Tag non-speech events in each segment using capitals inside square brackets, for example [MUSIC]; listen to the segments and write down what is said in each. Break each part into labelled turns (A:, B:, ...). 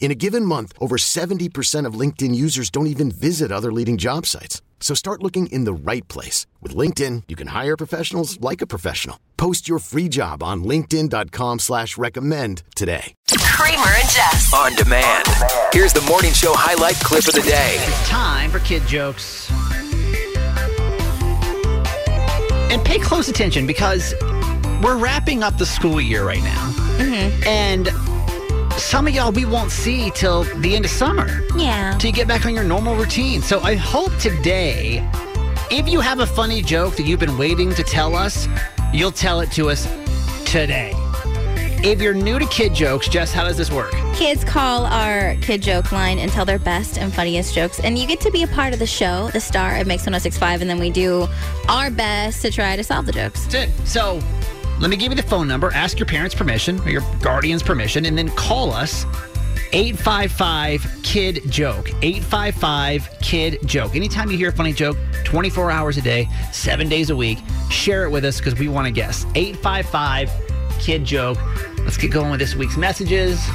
A: In a given month, over 70% of LinkedIn users don't even visit other leading job sites. So start looking in the right place. With LinkedIn, you can hire professionals like a professional. Post your free job on linkedin.com slash recommend today.
B: Kramer and Jess.
C: On demand. Here's the morning show highlight clip of the day.
D: It's time for kid jokes. And pay close attention because we're wrapping up the school year right now. Mm-hmm. And some of y'all we won't see till the end of summer.
E: Yeah.
D: Till you get back on your normal routine. So I hope today, if you have a funny joke that you've been waiting to tell us, you'll tell it to us today. If you're new to kid jokes, Jess, how does this work?
E: Kids call our kid joke line and tell their best and funniest jokes. And you get to be a part of the show, the star at Mix 1065, and then we do our best to try to solve the jokes.
D: That's it. So let me give you the phone number. Ask your parents' permission or your guardian's permission, and then call us. 855 Kid Joke. 855 Kid Joke. Anytime you hear a funny joke, 24 hours a day, seven days a week, share it with us because we want to guess. 855 Kid Joke. Let's get going with this week's messages.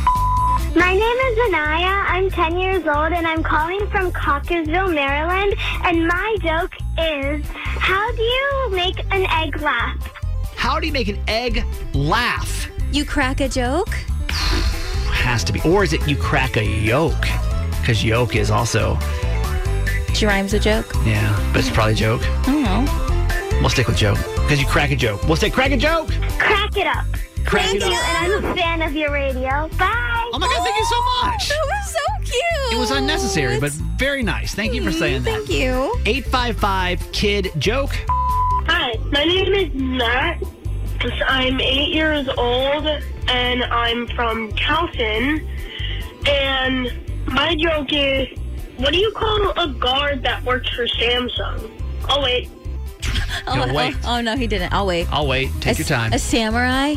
F: My name is Anaya. I'm 10 years old and I'm calling from Cockeysville, Maryland. And my joke is how do you make an egg laugh?
D: How do you make an egg laugh?
E: You crack a joke? [SIGHS]
D: Has to be. Or is it you crack a yolk? Because yolk is also,
E: She rhymes a joke?
D: yeah, but it's probably a joke.
E: I don't know.
D: We'll stick with joke. Because you crack a joke. We'll say crack a joke.
F: Crack it up.
D: Crack
F: Thank
D: it
F: you,
D: up.
F: and I'm a fan of your radio. Bye.
D: Oh my God, thank you so much.
E: That was so cute.
D: It was unnecessary, but very nice. Thank you for saying that.
E: Thank you.
D: 855 Kid Joke.
G: Hi, my name is Matt. I'm eight years old and I'm from Calton. And my joke is what do you call a guard that works for Samsung? [LAUGHS] Oh, wait.
E: Oh,
D: No, wait.
E: oh, oh, no, he didn't. I'll wait.
D: I'll wait. Take
E: a,
D: your time.
E: A samurai?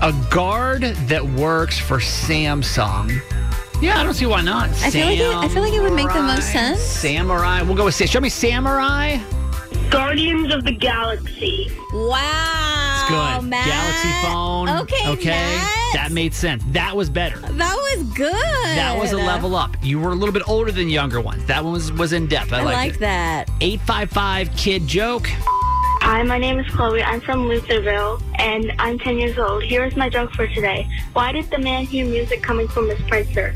D: A guard that works for Samsung. Yeah, I don't see why not.
E: I feel like it- I feel like it would make the most sense.
D: Samurai. We'll go with Show me Samurai.
G: Guardians of the Galaxy.
E: Wow.
D: It's good.
E: Matt.
D: Galaxy phone.
E: Okay,
D: Okay.
E: Matt.
D: That made sense. That was better.
E: That was good.
D: That was a level up. You were a little bit older than younger ones. That one was, was in depth. I,
E: I like
D: it.
E: that.
D: 855 Kid Joke.
F: Hi, my name is Chloe. I'm from Lutherville and I'm 10 years old. Here's my joke for today. Why did the man hear music coming from his printer?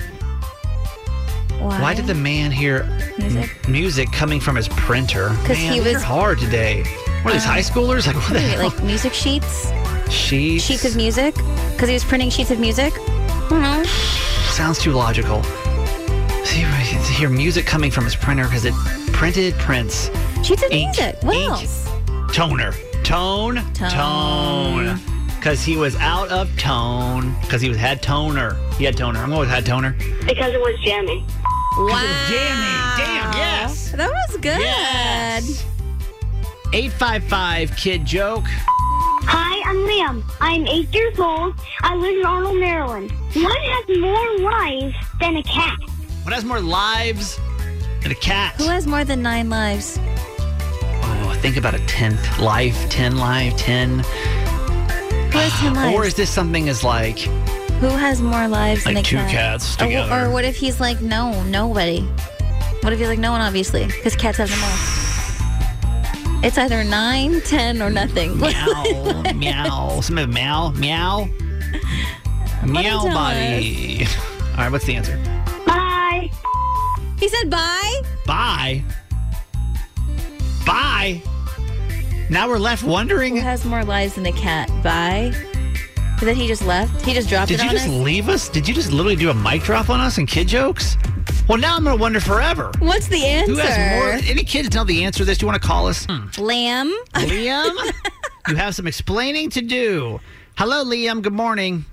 E: Why,
D: Why did the man hear
E: Music?
D: m- music coming from his printer?
E: 'Cause
D: Man,
E: he was-
D: hard today. What are these um, high schoolers? Like what the
E: Wait,
D: hell?
E: like music sheets?
D: sheets.
E: Sheets of music? Because he was printing sheets of music? I don't.
D: Sounds too logical. See, to hear music coming from his printer because it printed prints.
E: Sheets of
D: Ink.
E: music. What
D: Ink.
E: else?
D: Toner. Tone.
E: Tone.
D: Tone. Because he was out of tone. Because he was had toner. He had toner. I'm always with had toner.
F: Because it was jamming.
E: Wow.
D: jamming. Damn, yes.
E: That was good.
D: Yes. 855 Kid Joke.
F: Hi, I'm Liam. I'm eight years old. I live in Arnold, Maryland. What has more lives than a cat?
D: What has more lives than a cat?
E: Who has more than nine lives?
D: Oh, think about a tenth life, ten life, ten.
E: Who has ten [SIGHS] lives?
D: Or is this something as like
E: Who has more lives than
D: Like
E: a
D: two
E: cat?
D: cats together.
E: Or, what if he's like, no, nobody? What if he's like, no one, obviously? Because cats have the most. It's either nine, ten, or nothing. [LAUGHS]
D: meow, meow, some meow, meow, [LAUGHS] meow
E: tell
D: body? [LAUGHS] All right, what's the answer?
F: Bye.
E: he said bye?
D: Bye. Bye. Now we're left wondering.
E: Who has more lives than a cat? Bye. And then he just left. He just dropped
D: Did
E: it
D: you
E: on
D: just
E: us.
D: leave us? Did you just literally do a mic drop on us and kid jokes? Well, now I'm going to wonder forever.
E: What's the answer?
D: Who has more? Any kids know the answer to this? Do you want to call us?
E: Lamb.
D: Liam, [LAUGHS] you have some explaining to do. Hello, Liam. Good morning.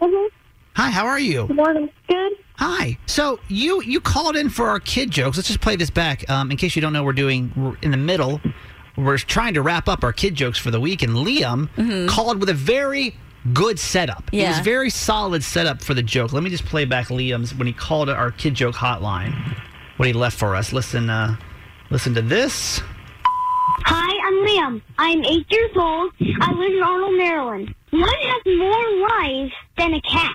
D: Mm-hmm. Hi, how are you?
G: Morning. Good.
D: Hi. So you you called in for our kid jokes. Let's just play this back. Um, in case you don't know, we're doing we're in the middle. We're trying to wrap up our kid jokes for the week, and Liam mm-hmm. called with a very good setup. It was very solid setup for the joke. Let me just play back Liam's when he called our kid joke hotline. What he left for us. Listen, uh, listen to this.
F: Hi, I'm Liam. I'm eight years old. I live in Arnold, Maryland. What has more lives than a cat?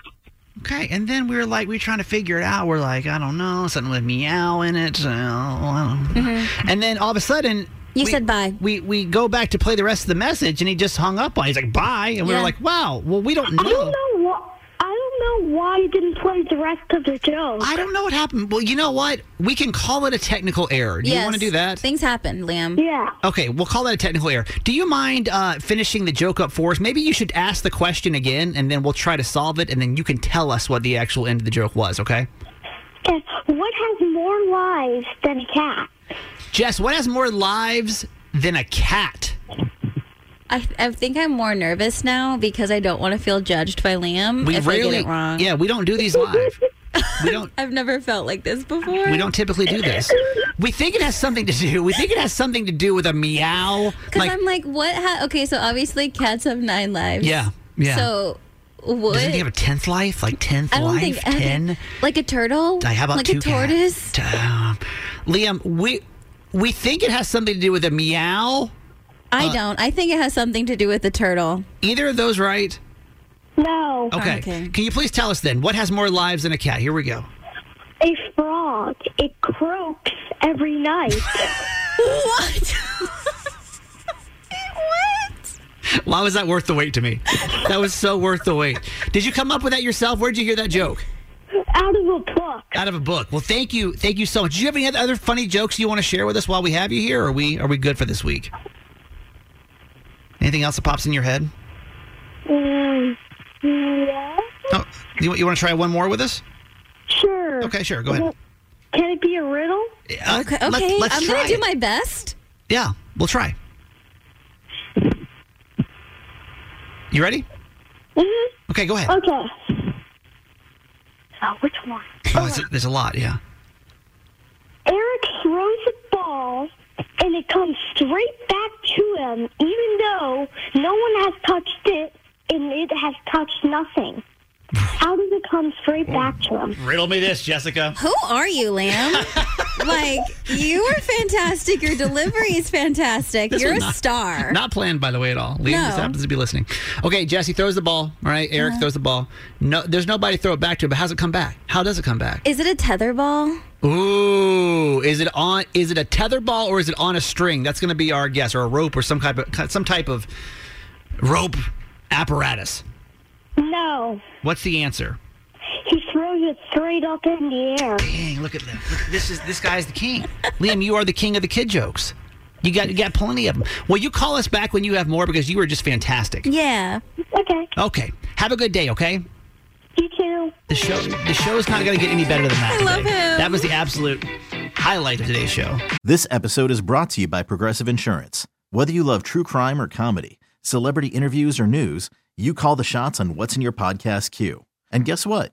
D: Okay, and then we were like, we were trying to figure it out. We're like, I don't know, something with meow in it. uh, I don't. And then all of a sudden,
E: Mm-hmm. You
D: we-
E: said bye.
D: We we go back to play the rest of the message, and he just hung up on. He's like, bye, and we were like, wow. Well, we don't know.
G: I don't
D: know.
G: know what. I don't know why you didn't play the rest of the joke.
D: I don't know what happened. Well, you know what? We can call it a technical error. Do you want to do that?
E: Things happen, Liam.
G: Yeah.
D: Okay, we'll call that a technical error. Do you mind uh, finishing the joke up for us? Maybe you should ask the question again, and then we'll try to solve it, and then you can tell us what the actual end of the joke was. Okay?
G: Okay. What has more lives than a cat?
D: Jess, what has more lives than a cat?
E: I, I think I'm more nervous now because I don't want to feel judged by Liam
D: We
E: if I get it wrong.
D: yeah, we don't do these live. we don't. [LAUGHS]
E: I've never felt like this before.
D: We don't typically do this. We think it has something to do. We think it has something to do with a meow.
E: Because I'm like, what? Ha- okay, so obviously cats have nine lives.
D: yeah, yeah.
E: So what?
D: Doesn't he have a tenth life? Like tenth
E: I don't
D: life?
E: think
D: Ten?
E: like a turtle.
D: How about
E: like
D: two
E: a tortoise?
D: Uh, Liam, we we think it has something to do with a meow.
E: I
D: Uh,
E: don't. I think it has something to do with the turtle.
D: Either of those, right?
G: No.
D: Okay.
E: Okay.
D: Can you please tell us then what has more lives than a cat? Here we go.
G: A frog. It croaks every night. [LAUGHS]
E: What? [LAUGHS] what?
D: Why was that worth the wait to me? That was so worth the wait. Did you come up with that yourself? Where'd you hear that joke?
G: Out of a book.
D: Out of a book. Well, thank you, thank you so much. Do you have any other funny jokes you want to share with us while we have you here? Or are we are we good for this week? Anything else that pops in your head?
G: Mm, yeah.
D: Oh, you, you want to try one more with us?
G: Sure.
D: Okay, sure. Go ahead.
G: Can it be a riddle?
D: Uh,
E: Okay.
D: let-
E: Okay.
D: let's
E: I'm gonna do my best.
D: Yeah, we'll try. You ready?
G: Mm-hmm.
D: Okay, go ahead.
G: Okay. Oh, which one?
D: Oh, it's, there's a lot. Yeah.
G: Eric throws a ball and it comes straight back to him, even though no one has touched it and it has touched nothing. How does it come straight back to him?
D: Riddle me this, Jessica.
E: Who are you, Lamb? [LAUGHS] like you are fantastic. Your delivery is fantastic.
D: This
E: You're a
D: not-
E: star.
D: Not planned, by the way, at all. Liam
E: No.
D: just happens to be listening. Okay, Jesse throws the ball. All right, Eric
E: Uh-huh.
D: throws the ball. No, there's nobody to throw it back to, but how's it come back? How does it come back?
E: is it a tether ball?
D: Ooh, is it on? Is it a tether ball or is it on a string? That's going to be our guess, or a rope, or some type of some type of rope apparatus.
G: No.
D: What's the answer?
G: He throws it straight up in the air.
D: Dang, look at that. This is this guy's the king. Liam, you are the king of the kid jokes. You got you got plenty of them. Well, you call us back when you have more because you were just fantastic.
E: Yeah.
G: Okay.
D: Okay, have a good day. Okay.
G: You too.
D: The show the show is not going to get any better than that.
E: I love him.
D: That was the absolute highlight of today's show.
H: This episode is brought to you by Progressive Insurance. Whether you love true crime or comedy, celebrity interviews or news, you call the shots on what's in your podcast queue. And guess what?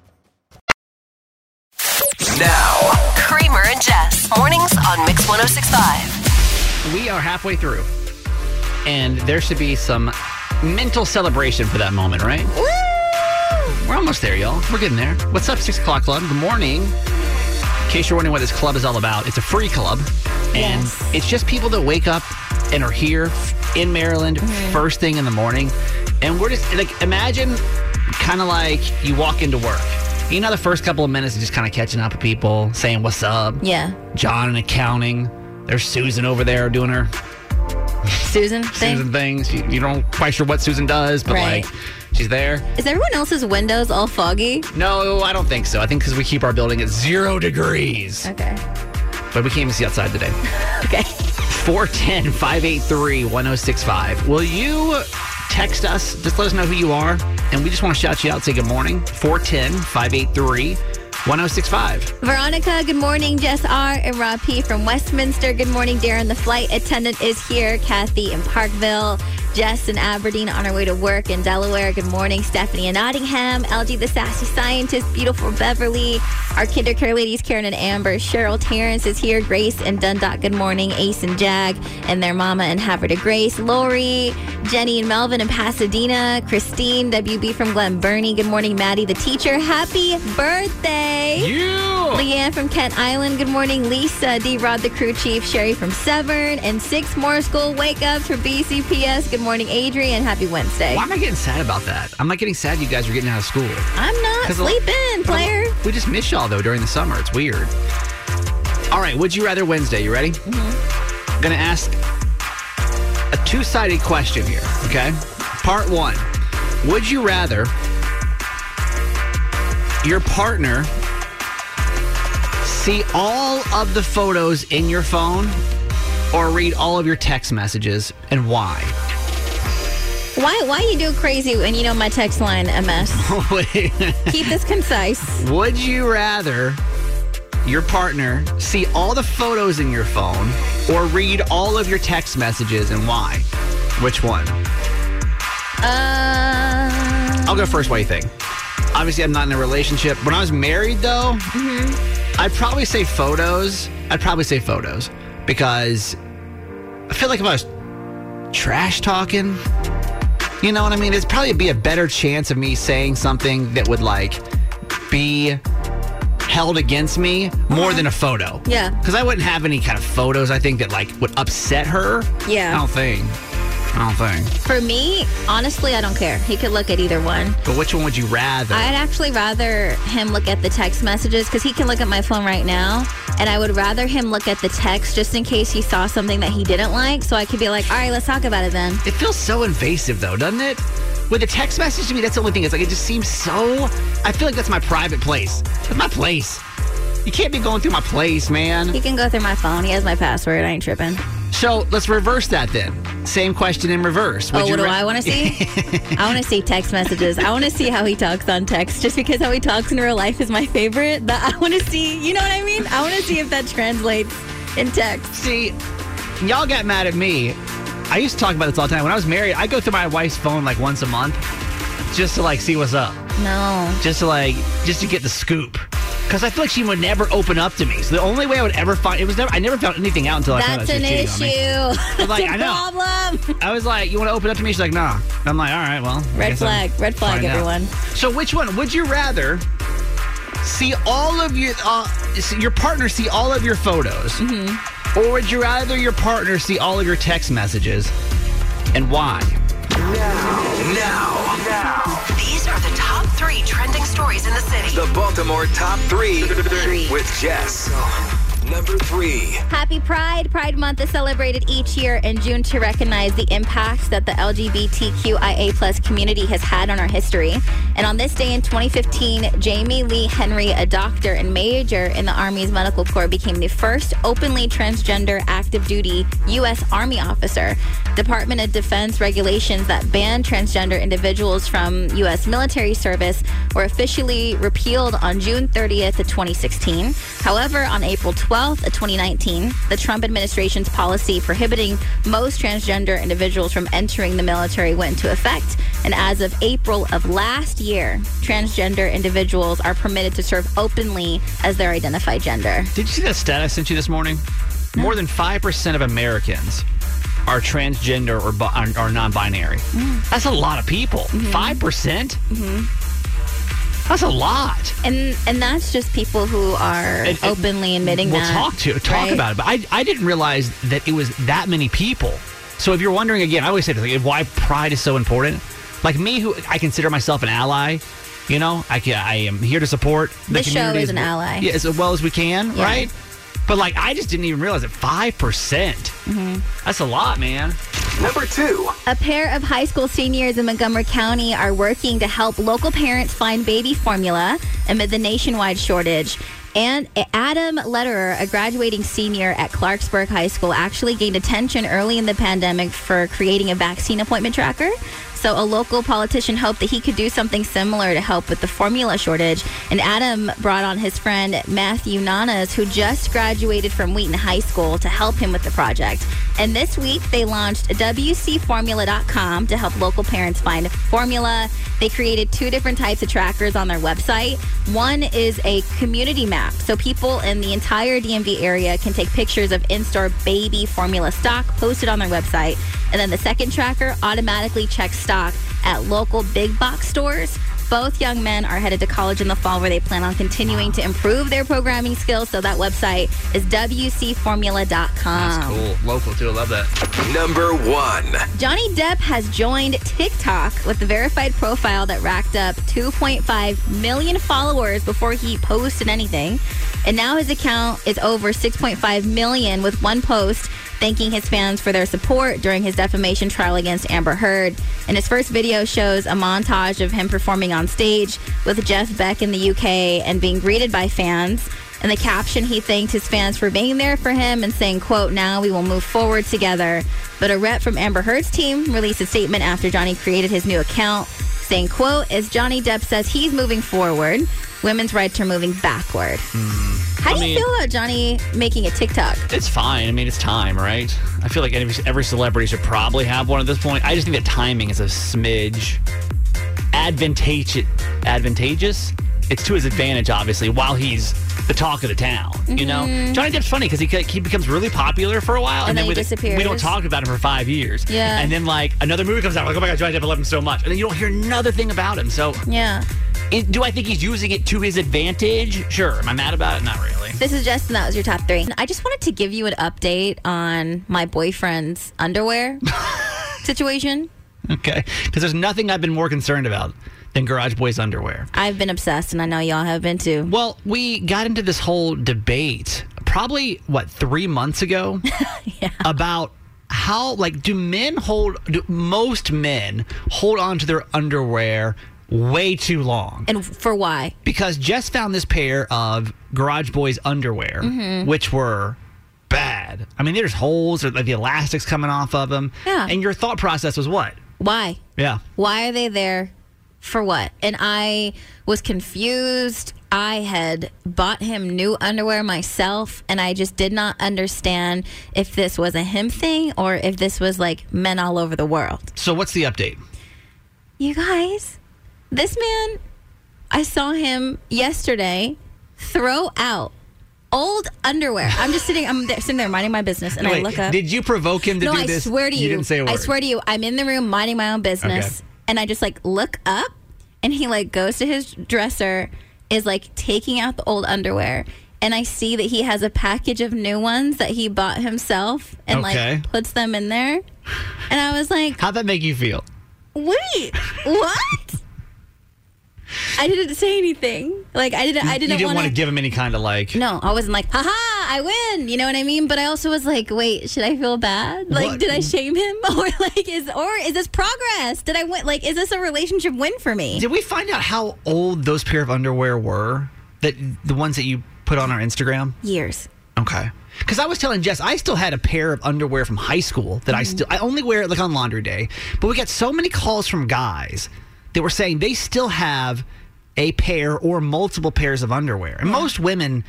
I: Mornings on Mix 1065.
D: We are halfway through, and there should be some mental celebration for that moment, right? We're almost there, y'all. We're getting there. What's up, 6 o'clock club? Good morning. In case you're wondering what this club is all about, it's a free club. And
E: Yes.
D: it's just people that wake up and are here in Maryland mm-hmm. first thing in the morning. And we're just like, imagine kind of like you walk into work. You know, the first couple of minutes is just kind of catching up with people, saying what's up.
E: Yeah.
D: John in accounting. There's Susan over there doing her
E: Susan [LAUGHS] thing.
D: Susan things. You, you don't quite sure what Susan does, but
E: Right.
D: like she's there.
E: Is everyone else's windows all foggy?
D: No, I don't think so. I think because we keep our building at zero degrees,
E: Okay.
D: but we can't even see outside today. [LAUGHS]
E: Okay.
D: 410 583 1065. Will you text us? Just let us know who you are. And we just want to shout you out, say good morning. 410 583 1065.
E: Veronica, good morning. Jess R. and Rob P. from Westminster. Good morning, Darren. The flight attendant is here. Kathy in Parkville. Jess in Aberdeen on her way to work in Delaware. Good morning, Stephanie in Nottingham. LG the Sassy Scientist, beautiful Beverly. Our Kinder Care ladies, Karen and Amber. Cheryl Terrence is here. Grace and Dundalk, good morning. Ace and Jag and their mama and Havre de Grace. Lori, Jenny and Melvin in Pasadena. Christine, WB from Glen Burnie. Good morning, Maddie the teacher. Happy birthday.
D: You!
E: Leanne from Kent Island. Good morning, Lisa. D. Rod, the crew chief. Sherry from Severn. And six more school wake ups for BCPS. Good morning, Adrian. Happy Wednesday.
D: Why am I getting sad about that? I'm not getting sad you guys are getting out of school.
E: I'm not sleeping, player.
D: We just miss y'all though during the summer. It's weird. All right, would you rather Wednesday? You ready? Mm-hmm. I'm gonna ask a two-sided question here. Okay. Part one: Would you rather your partner see all of the photos in your phone, or read all of your text messages, and why?
E: Why why you do crazy when you know my text line a mess? [LAUGHS] Keep this concise.
D: Would you rather your partner see all the photos in your phone or read all of your text messages and why? Which one?
E: Uh,
D: I'll go first. What do you think? Obviously, I'm not in a relationship. When I was married, though, I'd probably say photos. I'd probably say photos because I feel like if I was trash talking, you know what I mean? It'd probably be a better chance of me saying something that would like be held against me more uh-huh. than a photo.
E: Yeah.
D: Because I wouldn't have any kind of photos I think that like would upset her.
E: Yeah.
D: I don't think. I don't think.
E: for me, honestly, I don't care. He could look at either one.
D: But which one would you rather?
E: I'd actually rather him look at the text messages because he can look at my phone right now. And I would rather him look at the text just in case he saw something that he didn't like. So I could be like, all right, let's talk about it then.
D: It feels so invasive, though, doesn't it? With a text message to me, that's the only thing. It's like it just seems so. I feel like that's my private place. That's my place. You can't be going through my place, man.
E: He can go through my phone. He has my password. I ain't tripping.
D: So let's reverse that then. Same question in reverse. Would
E: oh, what do
D: ra-
E: I want to see? [LAUGHS] I want to see text messages. I want to see how he talks on text. Just because how he talks in real life is my favorite. That I want to see. You know what I mean? I want to see if that translates in text.
D: See, y'all got mad at me. I used to talk about this all the time. When I was married, I go through my wife's phone like once a month just to like see what's up.
E: No.
D: Just to like, just to get the scoop. Because I feel like she would never open up to me. So the only way I would ever find it was never. I never found anything out until I found out
E: That's
D: she
E: an
D: was cheating on me.
E: issue.
D: But, like,
E: That's
D: I
E: a
D: know.
E: problem.
D: I was like, "You want to open up to me?" She's like, "Nah." I'm like, "All right, well." I
E: Red
D: guess I'm
E: flag. Red flag,
D: find out."
E: everyone.
D: So, which one would you rather see all of your uh, see your partner see all of your photos,
E: Mm-hmm.
D: or would you rather your partner see all of your text messages, and why?
C: Now, now,
I: stories in the city.
C: the Baltimore top three with Jess. Number three.
E: Happy Pride. Pride Month is celebrated each year in June to recognize the impact that the LGBTQIA plus community has had on our history. And on this day in 2015, Jamie Lee Henry, a doctor and major in the Army's Medical Corps, became the first openly transgender active duty U.S. Army officer. Department of Defense regulations that ban transgender individuals from U.S. military service were officially repealed on June 30th of 2016. However, on April 12th of 2019, the Trump administration's policy prohibiting most transgender individuals from entering the military went into effect. And as of April of last year, transgender individuals are permitted to serve openly as their identified gender.
D: Did you see that stat I sent you this morning? More than 5% of Americans are transgender or, bi- or non-binary. Mm. That's a lot of people. Mm-hmm. 5%? percent mm-hmm. That's a lot.
E: And and that's just people who are
D: And-
E: openly admitting
D: we'll
E: that.
D: talk to talk
E: right?
D: about it. But I, I didn't realize that it was that many people. So if you're wondering again, I always say this, like, why pride is so important. Like me, who I consider myself an ally. You know, I can, I am here to support the
E: show
D: community
E: is
D: as
E: an ally.
D: Yeah, as well as we can,
E: Yeah.
D: right? But like, I just didn't even realize it. five percent.
E: Mm-hmm.
D: That's a lot, man.
C: Number two.
E: A pair of high school seniors in Montgomery County are working to help local parents find baby formula amid the nationwide shortage. And Adam Letterer, a graduating senior at Clarksburg High School, actually gained attention early in the pandemic for creating a vaccine appointment tracker. So a local politician hoped that he could do something similar to help with the formula shortage. And Adam brought on his friend Matthew Nanas, who just graduated from Wheaton High School, to help him with the project. And this week they launched WCFormula.com to help local parents find formula. They created two different types of trackers on their website. One is a community map, so people in the entire DMV area can take pictures of in-store baby formula stock posted on their website. And then the second tracker automatically checks stock at local big box stores. Both young men are headed to college in the fall where they plan on continuing to improve their programming skills. So that website is WCFormula.com.
D: That's cool. Local too. I love that.
C: Number one.
E: Johnny Depp has joined TikTok with the verified profile that racked up 2.5 million followers before he posted anything. And now his account is over 6.5 million with one post thanking his fans for their support during his defamation trial against Amber Heard. And his first video shows a montage of him performing on stage with Jeff Beck in the UK and being greeted by fans. In the caption, he thanked his fans for being there for him and saying, quote, now we will move forward together. But a rep from Amber Heard's team released a statement after Johnny created his new account saying, quote, as Johnny Depp says he's moving forward, women's rights are moving backward. Hmm. How do
D: I
E: you
D: mean-
E: feel about Johnny making a TikTok?
D: It's fine. I mean, it's time, right? I feel like every, every celebrity should probably have one at this point. I just think that timing is a smidge advantageous. Advantageous. It's to his advantage, obviously, while he's the talk of the town. You know, Johnny Depp's funny because he he becomes really popular for a while,
E: Mm-hmm. And then he
D: we,
E: disappears.
D: we don't talk about him for five years.
E: Yeah.
D: and then like another movie comes out, like oh my god, Johnny Depp, I love him so much, and then you don't hear another thing about him. So,
E: Yeah.
D: It, do I think he's using it to his advantage? Sure. Am I mad about it? Not really.
E: This is Justin. That was your top three. I just wanted to give you an update on my boyfriend's underwear [LAUGHS] situation.
D: Okay, because there's nothing I've been more concerned about than Garage Boys underwear.
E: I've been obsessed, and I know y'all have been too.
D: Well, we got into this whole debate probably what three months ago [LAUGHS] about how like do men hold do most men hold on to their underwear way too long
E: And for why?
D: because Jess found this pair of Garage Boys underwear
E: Mhm.
D: which were bad. I mean, there's holes or the elastics coming off of them.
E: Yeah.
D: And your thought process was what?
E: Why?
D: Yeah.
E: Why are they there? For what? And I was confused. I had bought him new underwear myself, and I just did not understand if this was a him thing or if this was like men all over the world.
D: So what's the update?
E: You guys, this man, I saw him yesterday throw out old underwear. I'm just sitting, I'm there, sitting there minding my business, and
D: No,
E: I look up.
D: Did you provoke him to
E: no,
D: do
E: I
D: this?
E: swear to you,
D: You didn't say a word.
E: I swear to you, I'm in the room minding my own business,
D: Okay.
E: and I just like look up, and he like goes to his dresser, is like taking out the old underwear. And I see that he has a package of new ones that he bought himself and
D: Okay.
E: like puts them in there. And I was like,
D: How'd that make you feel?
E: Wait, what? I didn't say anything. Like I didn't. I didn't,
D: didn't want
E: want
D: to give him any kind of like.
E: No, I wasn't like, haha, I win. You know what I mean? But I also was like, wait, should I feel bad? Like,
D: What?
E: did I shame him, [LAUGHS] or like is or is this progress? Did I win? Like, is this a relationship win for me?
D: Did we find out how old those pair of underwear were? That the ones that you put on our Instagram?
E: Years.
D: Okay. Because I was telling Jess, I still had a pair of underwear from high school that I mm-hmm. still, I only wear it like on laundry day. But we got so many calls from guys that were saying they still have a pair or multiple pairs of underwear. And most women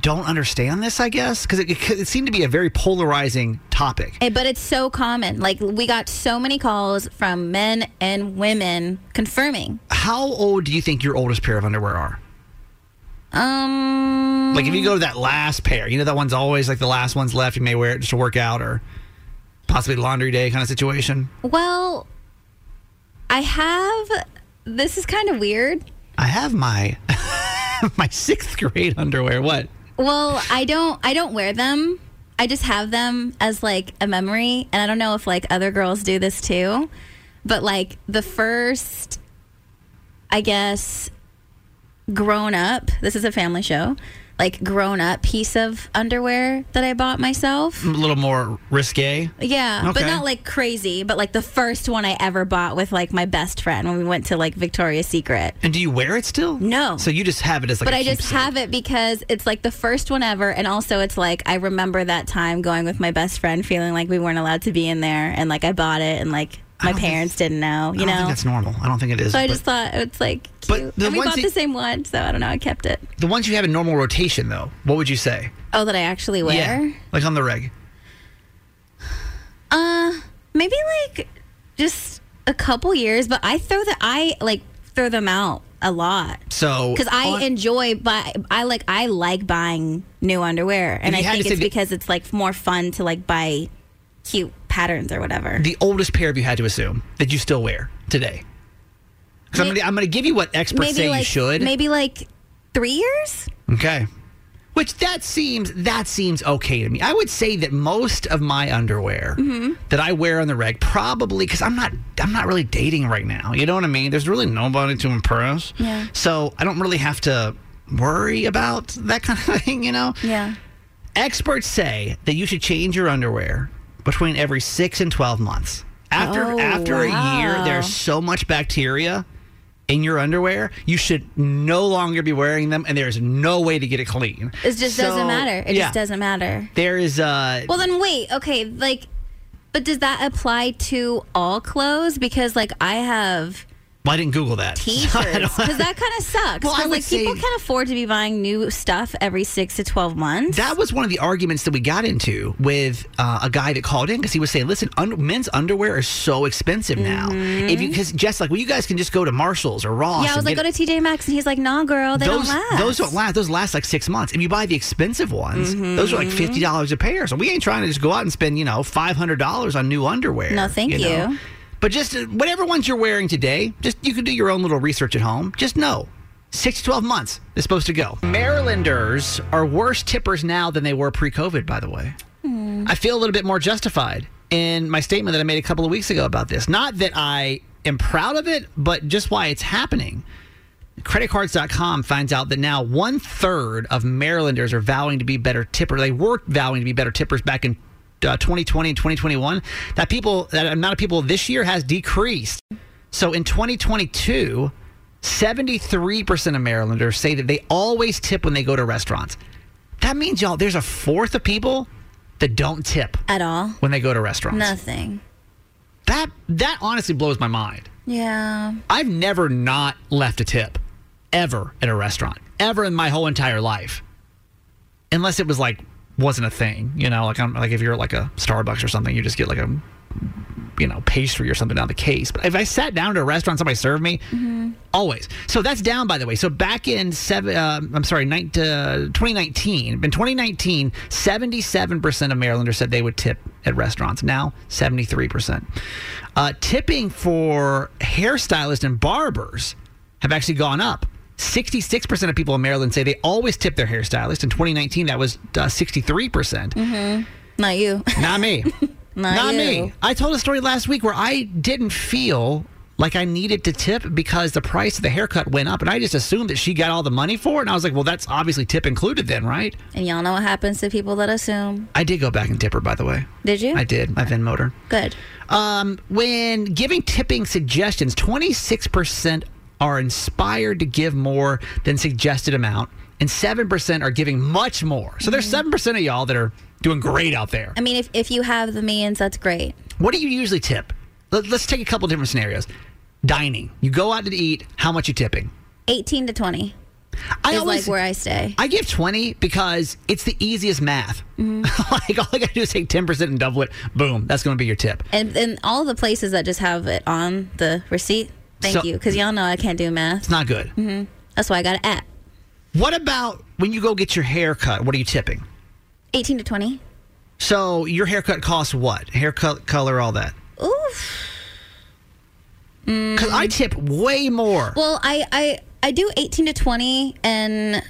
D: don't understand this, I guess, because it, it, it seemed to be a very polarizing topic.
E: But it's so common. Like we got so many calls from men and women confirming.
D: How old do you think your oldest pair of underwear are?
E: Um,
D: Like if you go to that last pair, you know that one's always like the last one's left. You may wear it just to work out or possibly laundry day kind of situation.
E: well, I have. This is kind of weird.
D: I have my [LAUGHS] my sixth grade underwear. What?
E: Well, I don't. I don't wear them. I just have them as like a memory, and I don't know if like other girls do this too. But like the first, I guess, grown up. This is a family show. Like grown up piece of underwear that I bought myself.
D: A little more risque.
E: Yeah, but not like crazy. But like the first one I ever bought with like my best friend when we went to like Victoria's Secret.
D: And do you wear it still?
E: No.
D: So you just have it as like.
E: but I just have it because it's like the first one ever, and also it's like I remember that time going with my best friend, feeling like we weren't allowed to be in there, and like I bought it, and like my
D: don't think-
E: parents didn't know,
D: I
E: you
D: don't think
E: know.
D: that's normal. I don't think it is.
E: So I
D: but
E: just thought it's like
D: But
E: cute.
D: the
E: and we bought
D: that-
E: the same one, so I don't know. I kept it.
D: the ones you have in normal rotation, though, what would you say?
E: Oh, that I actually wear.
D: Yeah, like on the reg.
E: Uh, maybe like just a couple years, but I throw the I like throw them out a lot.
D: So
E: because I
D: on-
E: enjoy buy I like I like buying new underwear and I think it's because it's like more fun to like buy cute patterns or whatever.
D: the oldest pair of you had to assume that you still wear today. Because I'm
E: May-
D: gonna, I'm gonna give you what experts say
E: like
D: you should.
E: maybe like three years.
D: Okay. Which that seems that seems okay to me. I would say that most of my underwear
E: Mm-hmm.
D: that I wear on the reg probably because I'm not I'm not really dating right now. You know what I mean? There's really nobody to impress.
E: Yeah.
D: So I don't really have to worry about that kind of thing. You know.
E: Yeah.
D: Experts say that you should change your underwear between every six and twelve months. After
E: Oh,
D: after a year, there's so much bacteria in your underwear, you should no longer be wearing them, and there's no way to get it clean.
E: It just
D: So,
E: doesn't matter. It
D: yeah.
E: just doesn't matter.
D: There is uh
E: Well then wait, okay, like but does that apply to all clothes? Because like I have
D: well, I didn't Google that. So [LAUGHS] I
E: t-shirts
D: don't-
E: because that kind of sucks.
D: Well, I
E: 'Cause,
D: would
E: like people can't afford to be buying new stuff every six to twelve months.
D: That was one of the arguments that we got into with uh, a guy that called in because he was saying, "Listen, un- men's underwear is so expensive now. If you because Jess, like, well, you guys can just go to Marshalls or Ross.
E: Mm-hmm. yeah, I was like, go to TJ Maxx, and he's like, nah, girl, they
D: those
E: don't last.
D: those don't last. Those last like six months. If you buy the expensive ones, those are like
E: Mm-hmm.
D: fifty dollars a pair. So we ain't trying to just go out and spend you know five hundred dollars on new underwear.
E: No, thank
D: know?
E: you.
D: But just uh, whatever ones you're wearing today, just you can do your own little research at home. Just know. Six to 12 months is supposed to go. Marylanders are worse tippers now than they were pre COVID, by the way. I feel a little bit more justified in my statement that I made a couple of weeks ago about this. Not that I am proud of it, but just why it's happening. Creditcards.com finds out that now one third of Marylanders are vowing to be better tippers. They were vowing to be better tippers back in uh, 2020 and 2021. That people, that amount of people this year has decreased. So in 2022, 73% of Marylanders say that they always tip when they go to restaurants. That means, y'all, there's a fourth of people that don't tip
E: at all.
D: when they go to restaurants.
E: Nothing.
D: That that honestly blows my mind.
E: Yeah.
D: I've never not left a tip ever at a restaurant, ever in my whole entire life. Unless it was like wasn't a thing, you know, like I'm like if you're at like a Starbucks or something, you just get like a you know, pastry or something down the case. But if I sat down to a restaurant, somebody served me, always. So that's down, by the way. So back in seven, uh, I'm sorry, nine, uh, 2019, in 2019, 77% of Marylanders said they would tip at restaurants. Now, 73%. Uh, tipping for hairstylists and barbers have actually gone up. 66% of people in Maryland say they always tip their hairstylist. In 2019, that was uh, 63%.
E: Mm-hmm. Not you.
D: Not me. [LAUGHS]
E: Not, you.
D: me. I told a story last week where I didn't feel like I needed to tip because the price of the haircut went up, and I just assumed that she got all the money for it. And I was like, well, that's obviously tip included then, right?
E: And y'all know what happens to people that assume.
D: I did go back and tip her, by the way.
E: Did you?
D: I did. I Venmoed her.
E: Good.
D: Um, when giving tipping suggestions, 26% are inspired to give more than suggested amount, and 7% are giving much more. So there's mm-hmm. 7% of y'all that are doing great out there.
E: I mean, if, if you have the means, that's great.
D: What do you usually tip? Let- Let's take a couple different scenarios. Dining. You go out to eat, how much you tipping?
E: 18 to 20
D: I
E: is
D: always-
E: like where I stay.
D: I give 20 because it's the easiest math. Mm-hmm. [LAUGHS] like all I got to do is take 10% and double it. Boom, that's going to be your tip.
E: And, and all the places that just have it on the receipt, thank
D: So-
E: you. Because y'all know I can't do math.
D: It's not good.
E: Mm-hmm. That's why I got an app.
D: What about when you go get your hair cut? What are you tipping?
E: 18 to 20.
D: So your haircut costs what? Haircut, color, all that.
E: Oof.
D: Because I tip way more.
E: Well, I, I I do 18 to 20 and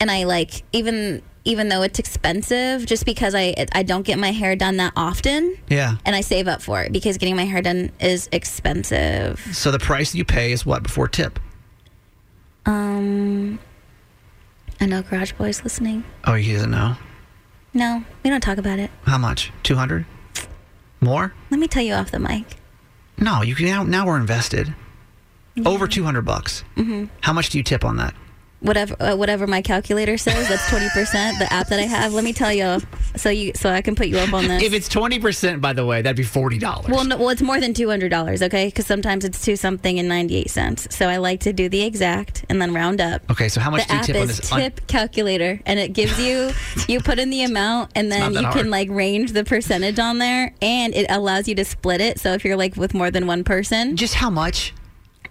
E: and I like even even though it's expensive just because I I don't get my hair done that often
D: Yeah.
E: and I save up for it because getting my hair done is expensive.
D: So the price you pay is what before tip?
E: Um I know Garage Boy's listening.
D: Oh, he doesn't know.
E: No, we don't talk about it.
D: How much? 200? More?
E: Let me tell you off the mic.
D: No, you can now, now we're invested. Over 200 bucks.
E: Mhm.
D: How much do you tip on that?
E: Whatever uh, whatever my calculator says, that's 20%. the app that I have, let me tell you so you so I can put you up on this.
D: If it's 20%, by the way, that'd be $40.
E: Well, no, well, it's more than two hundred dollars, okay? Because sometimes it's two something and ninety eight cents. So I like to do the exact and then round up.
D: Okay, so how much
E: the
D: do you
E: app
D: tip on
E: is tip calculator, and it gives you [LAUGHS] you put in the amount, and then you
D: hard.
E: can like range the percentage on there, and it allows you to split it. So if you're like with more than one person,
D: just how much?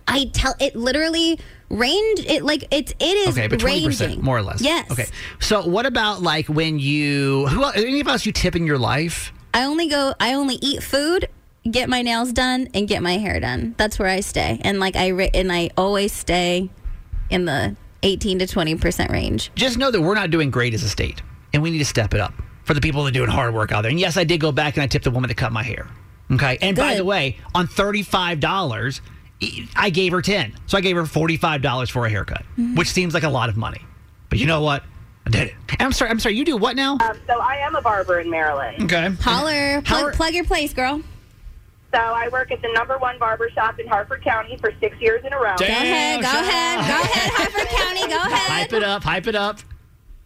E: I tell it literally range it like it's it is
D: Okay, but 20%,
E: ranging
D: more or less.
E: Yes.
D: Okay. So what about like when you, who, any of us you tip in your life?
E: I only go. I only eat food, get my nails done, and get my hair done. That's where I stay, and like I and I always stay in the eighteen to twenty percent range.
D: Just know that we're not doing great as a state, and we need to step it up for the people that are doing hard work out there. And yes, I did go back and I tipped the woman that cut my hair. Okay. And by the way, on $35, I gave her 10. So I gave her $45 for a haircut,
E: Mm-hmm.
D: which seems like a lot of money. But you know what? I did it. I'm sorry, I'm sorry, you do what now?
J: Um, so I am a barber in Maryland.
D: Okay.
E: Holler, plug, plug your place, girl.
J: So I work at the number one barber shop in Harford County for six years in a row.
E: Go ahead, go ahead, go ahead, Harford County, go [LAUGHS] ahead.
D: Hype it up, hype it up.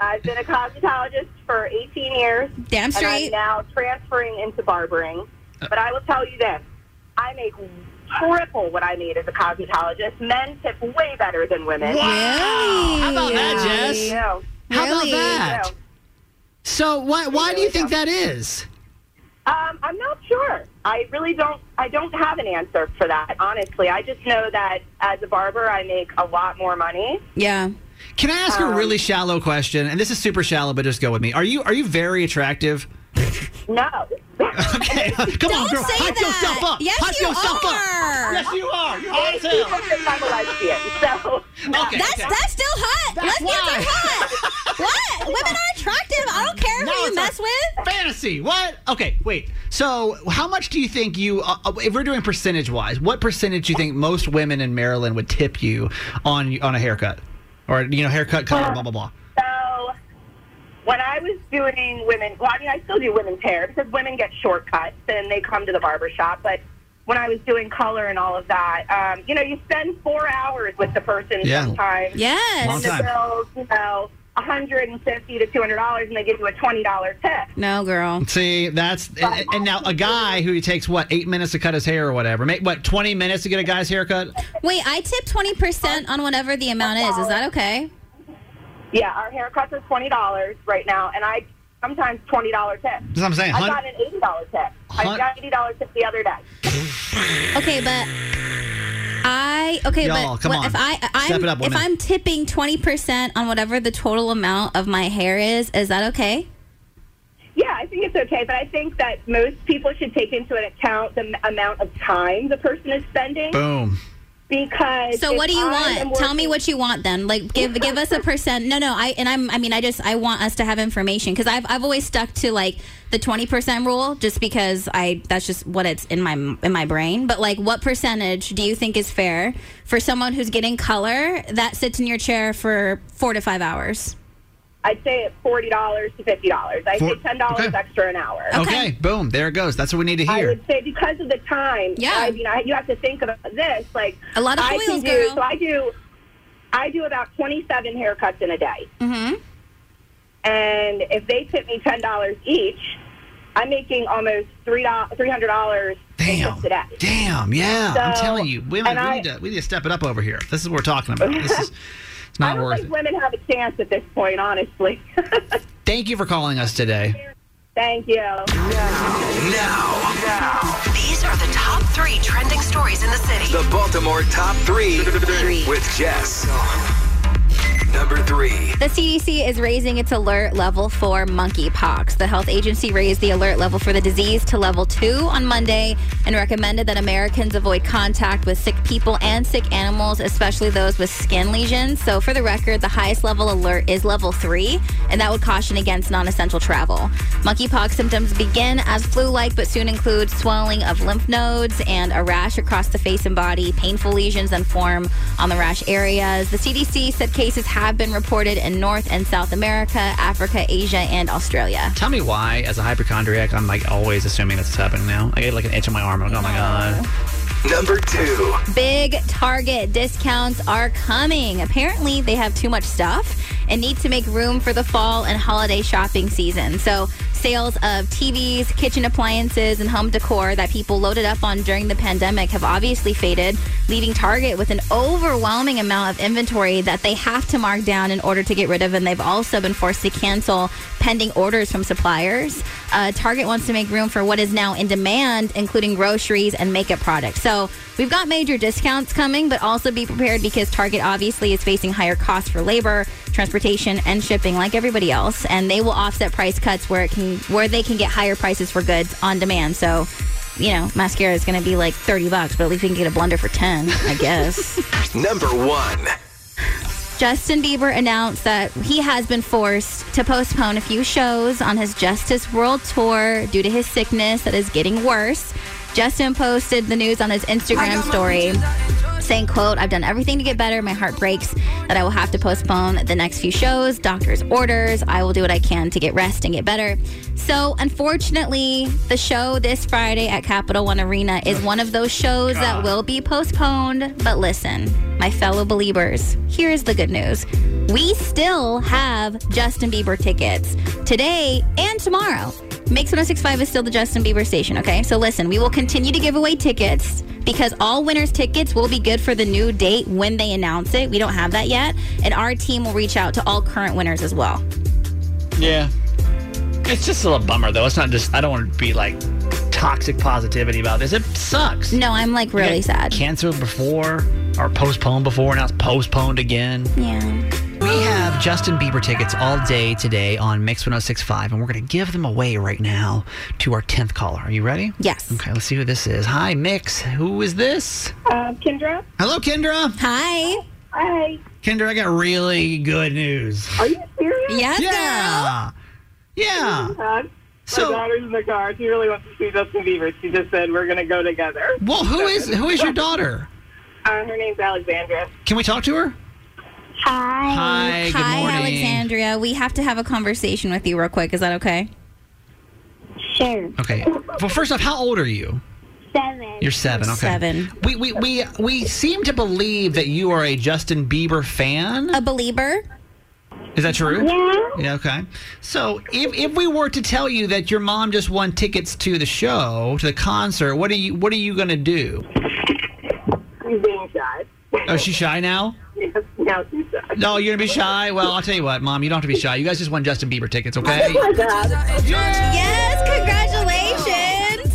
J: I've been a cosmetologist for 18 years.
E: Damn
J: And
E: straight.
J: I'm now transferring into barbering. But I will tell you this. I make triple what I need as a cosmetologist. Men tip way better than women.
D: Wow. How about that, Jess?
J: they do.
D: How about
J: They
D: that?
J: do.
D: So why why do you think that is?
J: Um, I'm not sure. I really don't. I don't have an answer for that. Honestly, I just know that as a barber, I make a lot more money.
E: Yeah.
D: Can I ask
J: Um,
D: a really shallow question? And this is super shallow, but just go with me. Are you are you very attractive?
J: No.
D: okay. Come on, girl.
J: say
D: Hype
J: that.
D: yourself up.
J: Yes,
D: Hype
J: you
D: yourself
J: are.
D: up. Yes, you are. You're hot as
J: People
D: hell.
J: think I'm a lesbian, so
D: Okay,
E: That's
D: okay.
E: that's still hot.
D: That's
E: Lesbians
D: why.
E: are hot. [LAUGHS] what? Women are attractive. I don't care
D: No,
E: who you mess with.
D: Fantasy. What? Okay, wait. So, how much do you think you, uh, uh, if we're doing percentage wise, what percentage do you think most women in Maryland would tip you on on a haircut, or you know, haircut, color, blah blah blah?
J: So when I was doing women, well, I mean, I still do women's hair because women get shortcuts and they come to the barber shop. But when I was doing color and all of that, um, you know, you spend four hours with the person
D: Yeah.
J: sometimes.
E: Yes.
D: Long
J: and the
D: time.
J: bills, you know, 150 to $200 and they give you a $20 tip.
E: No, girl.
D: See, that's and, and now a guy who takes what eight minutes to cut his hair or whatever, make what twenty minutes to get a guy's haircut.
E: Wait, I tip twenty percent on whatever the amount is. Is that okay?
J: Yeah, our haircuts are $20 right now, and I sometimes $20 tip.
D: That's what I'm saying.
J: I
D: Hun-
J: got an $80 tip. I got an $80 tip the other day.
E: Okay, but I okay,
D: Y'all,
E: but
D: come
E: what-
D: on.
E: if I I'm,
D: Step it up,
E: if
D: women.
E: I'm tipping twenty percent on whatever the total amount of my hair is, is that okay?
J: Yeah, I think it's okay, but I think that most people should take into account the m- amount of time the person is spending.
D: Boom.
J: Because.
E: So what do you want? Tell me what you want then. Like give give us a percent. No, no. I and I'm. I mean, I just I want us to have information because I've I've always stuck to like the twenty percent rule just because I that's just what it's in my in my brain. But like, what percentage do you think is fair for someone who's getting color that sits in your chair for four to five hours?
J: I'd say it's forty dollars to fifty dollars. I
D: For-
J: say ten dollars
D: okay.
J: extra an hour.
D: Okay. boom, there it goes. That's what we need to hear.
J: I
D: hear.
J: would say because of the time.
E: Yeah.
J: I mean, I, you have to think about this. Like
E: A lot of
J: I
E: oils,
J: do,
E: girl.
J: So I do, I do about twenty-seven haircuts in a day,
E: Mm-hmm.
J: and if they tip me ten dollars each, I'm making almost three three hundred dollars
D: Damn. Damn, yeah. I'm telling you, women,
J: and
D: we, need to, we need to step it up over here. This is what we're talking about. This is [LAUGHS] it's
J: I
D: not
J: don't
D: worth
J: think
D: it.
J: women have a chance at this point, honestly. [LAUGHS]
D: Thank you for calling us today.
J: Thank you.
C: Now,
I: These are the top three trending stories in the city.
C: the Baltimore top three with Jess. Number three.
E: The CDC is raising its alert level for monkeypox. The health agency raised the alert level for the disease to level two on Monday and recommended that Americans avoid contact with sick people and sick animals, especially those with skin lesions. So, for the record, the highest level alert is level three, and that would caution against non essential travel. Monkeypox symptoms begin as flu like, but soon include swelling of lymph nodes and a rash across the face and body. Painful lesions then form on the rash areas. The CDC said cases have been reported in North and South America, Africa, Asia, and Australia.
D: Tell me why, as a hypochondriac, I'm like always assuming this is happening now. I get like an itch on my arm. I'm like, oh my god.
C: Number two.
E: Big Target discounts are coming. Apparently, they have too much stuff and need to make room for the fall and holiday shopping season. So, sales of TVs, kitchen appliances, and home decor that people loaded up on during the pandemic have obviously faded, leaving Target with an overwhelming amount of inventory that they have to mark down in order to get rid of. And they've also been forced to cancel pending orders from suppliers. Uh, Target wants to make room for what is now in demand, including groceries and makeup products. So we've got major discounts coming, but also be prepared because Target obviously is facing higher costs for labor, transportation, and shipping, like everybody else. And they will offset price cuts where it can, where they can get higher prices for goods on demand. So. You know, mascara is going to be like 30 bucks, but at least we can get a blender for 10, I guess. [LAUGHS]
C: Number one.
E: Justin Bieber announced that he has been forced to postpone a few shows on his Justice World Tour due to his sickness that is getting worse. Justin posted the news on his Instagram story saying, quote, I've done everything to get better. My heart breaks that I will have to postpone the next few shows. Doctor's orders. I will do what I can to get rest and get better. So, unfortunately, the show this Friday at Capital One Arena is one of those shows that will be postponed. But listen, my fellow believers, here's the good news. We still have Justin Bieber tickets today and tomorrow. Mix 1065 is still the Justin Bieber station, okay? So listen, we will continue to give away tickets because all winners' tickets will be good for the new date when they announce it. We don't have that yet. And our team will reach out to all current winners as well.
D: Yeah. It's just a little bummer though. It's not just I don't want to be like toxic positivity about this. It sucks.
E: No, I'm like really
D: Yeah,
E: sad.
D: Canceled before or postponed before, and now it's postponed again.
E: Yeah.
D: We have Justin Bieber tickets all day today on Mix 1065, and we're going to give them away right now to our 10th caller. Are you ready?
E: Yes.
D: Okay, let's see who this is. Hi, Mix. Who is this?
J: Uh, Kendra?
D: Hello, Kendra.
E: Hi.
J: Hi.
D: Kendra, I got really good news.
J: Are you serious?
E: Yes,
D: Yeah. Yeah.
J: Uh,
D: So-
J: my daughter's in the car. She really wants to see Justin Bieber. She just said we're going to go together.
D: Well, who is who is your daughter?
J: Uh, her name's Alexandra.
D: Can we talk to her?
F: Hi.
D: Hi, good
E: Hi,
D: morning.
E: Alexandria. We have to have a conversation with you real quick. Is that okay?
F: Sure.
D: Okay. Well, first off, how old are you?
F: Seven.
D: You're seven. Okay.
E: Seven.
D: We we we we seem to believe that you are a Justin Bieber fan.
E: A believer?
D: Is that true?
F: Yeah.
D: Yeah, okay. So if, if we were to tell you that your mom just won tickets to the show, to the concert, what are you what are you gonna do?
J: She's being shy.
D: Oh, she's shy now?
J: Yes, now she's shy.
D: No, you're gonna be shy? Well, I'll tell you what, mom, you don't have to be shy. You guys just won Justin Bieber tickets, okay?
J: Oh my God.
E: Yes, congratulations.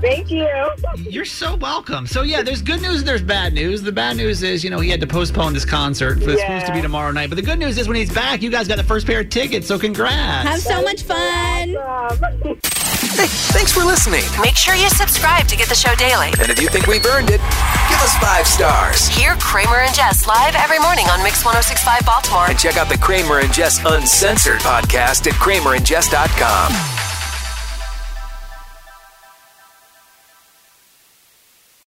J: Thank you.
D: You're so welcome. So yeah, there's good news and there's bad news. The bad news is, you know, he had to postpone this concert. It's
J: Yeah.
D: supposed to be tomorrow night. But the good news is when he's back, you guys got the first pair of tickets. So congrats.
E: Have so much fun.
C: Hey, thanks for listening.
I: Make sure you subscribe to get the show daily.
C: And if you think we've earned it, give us five stars.
I: Hear Kramer and Jess live every morning on Mix 1065 Baltimore.
C: And check out the Kramer and Jess Uncensored podcast at kramerandjess.com.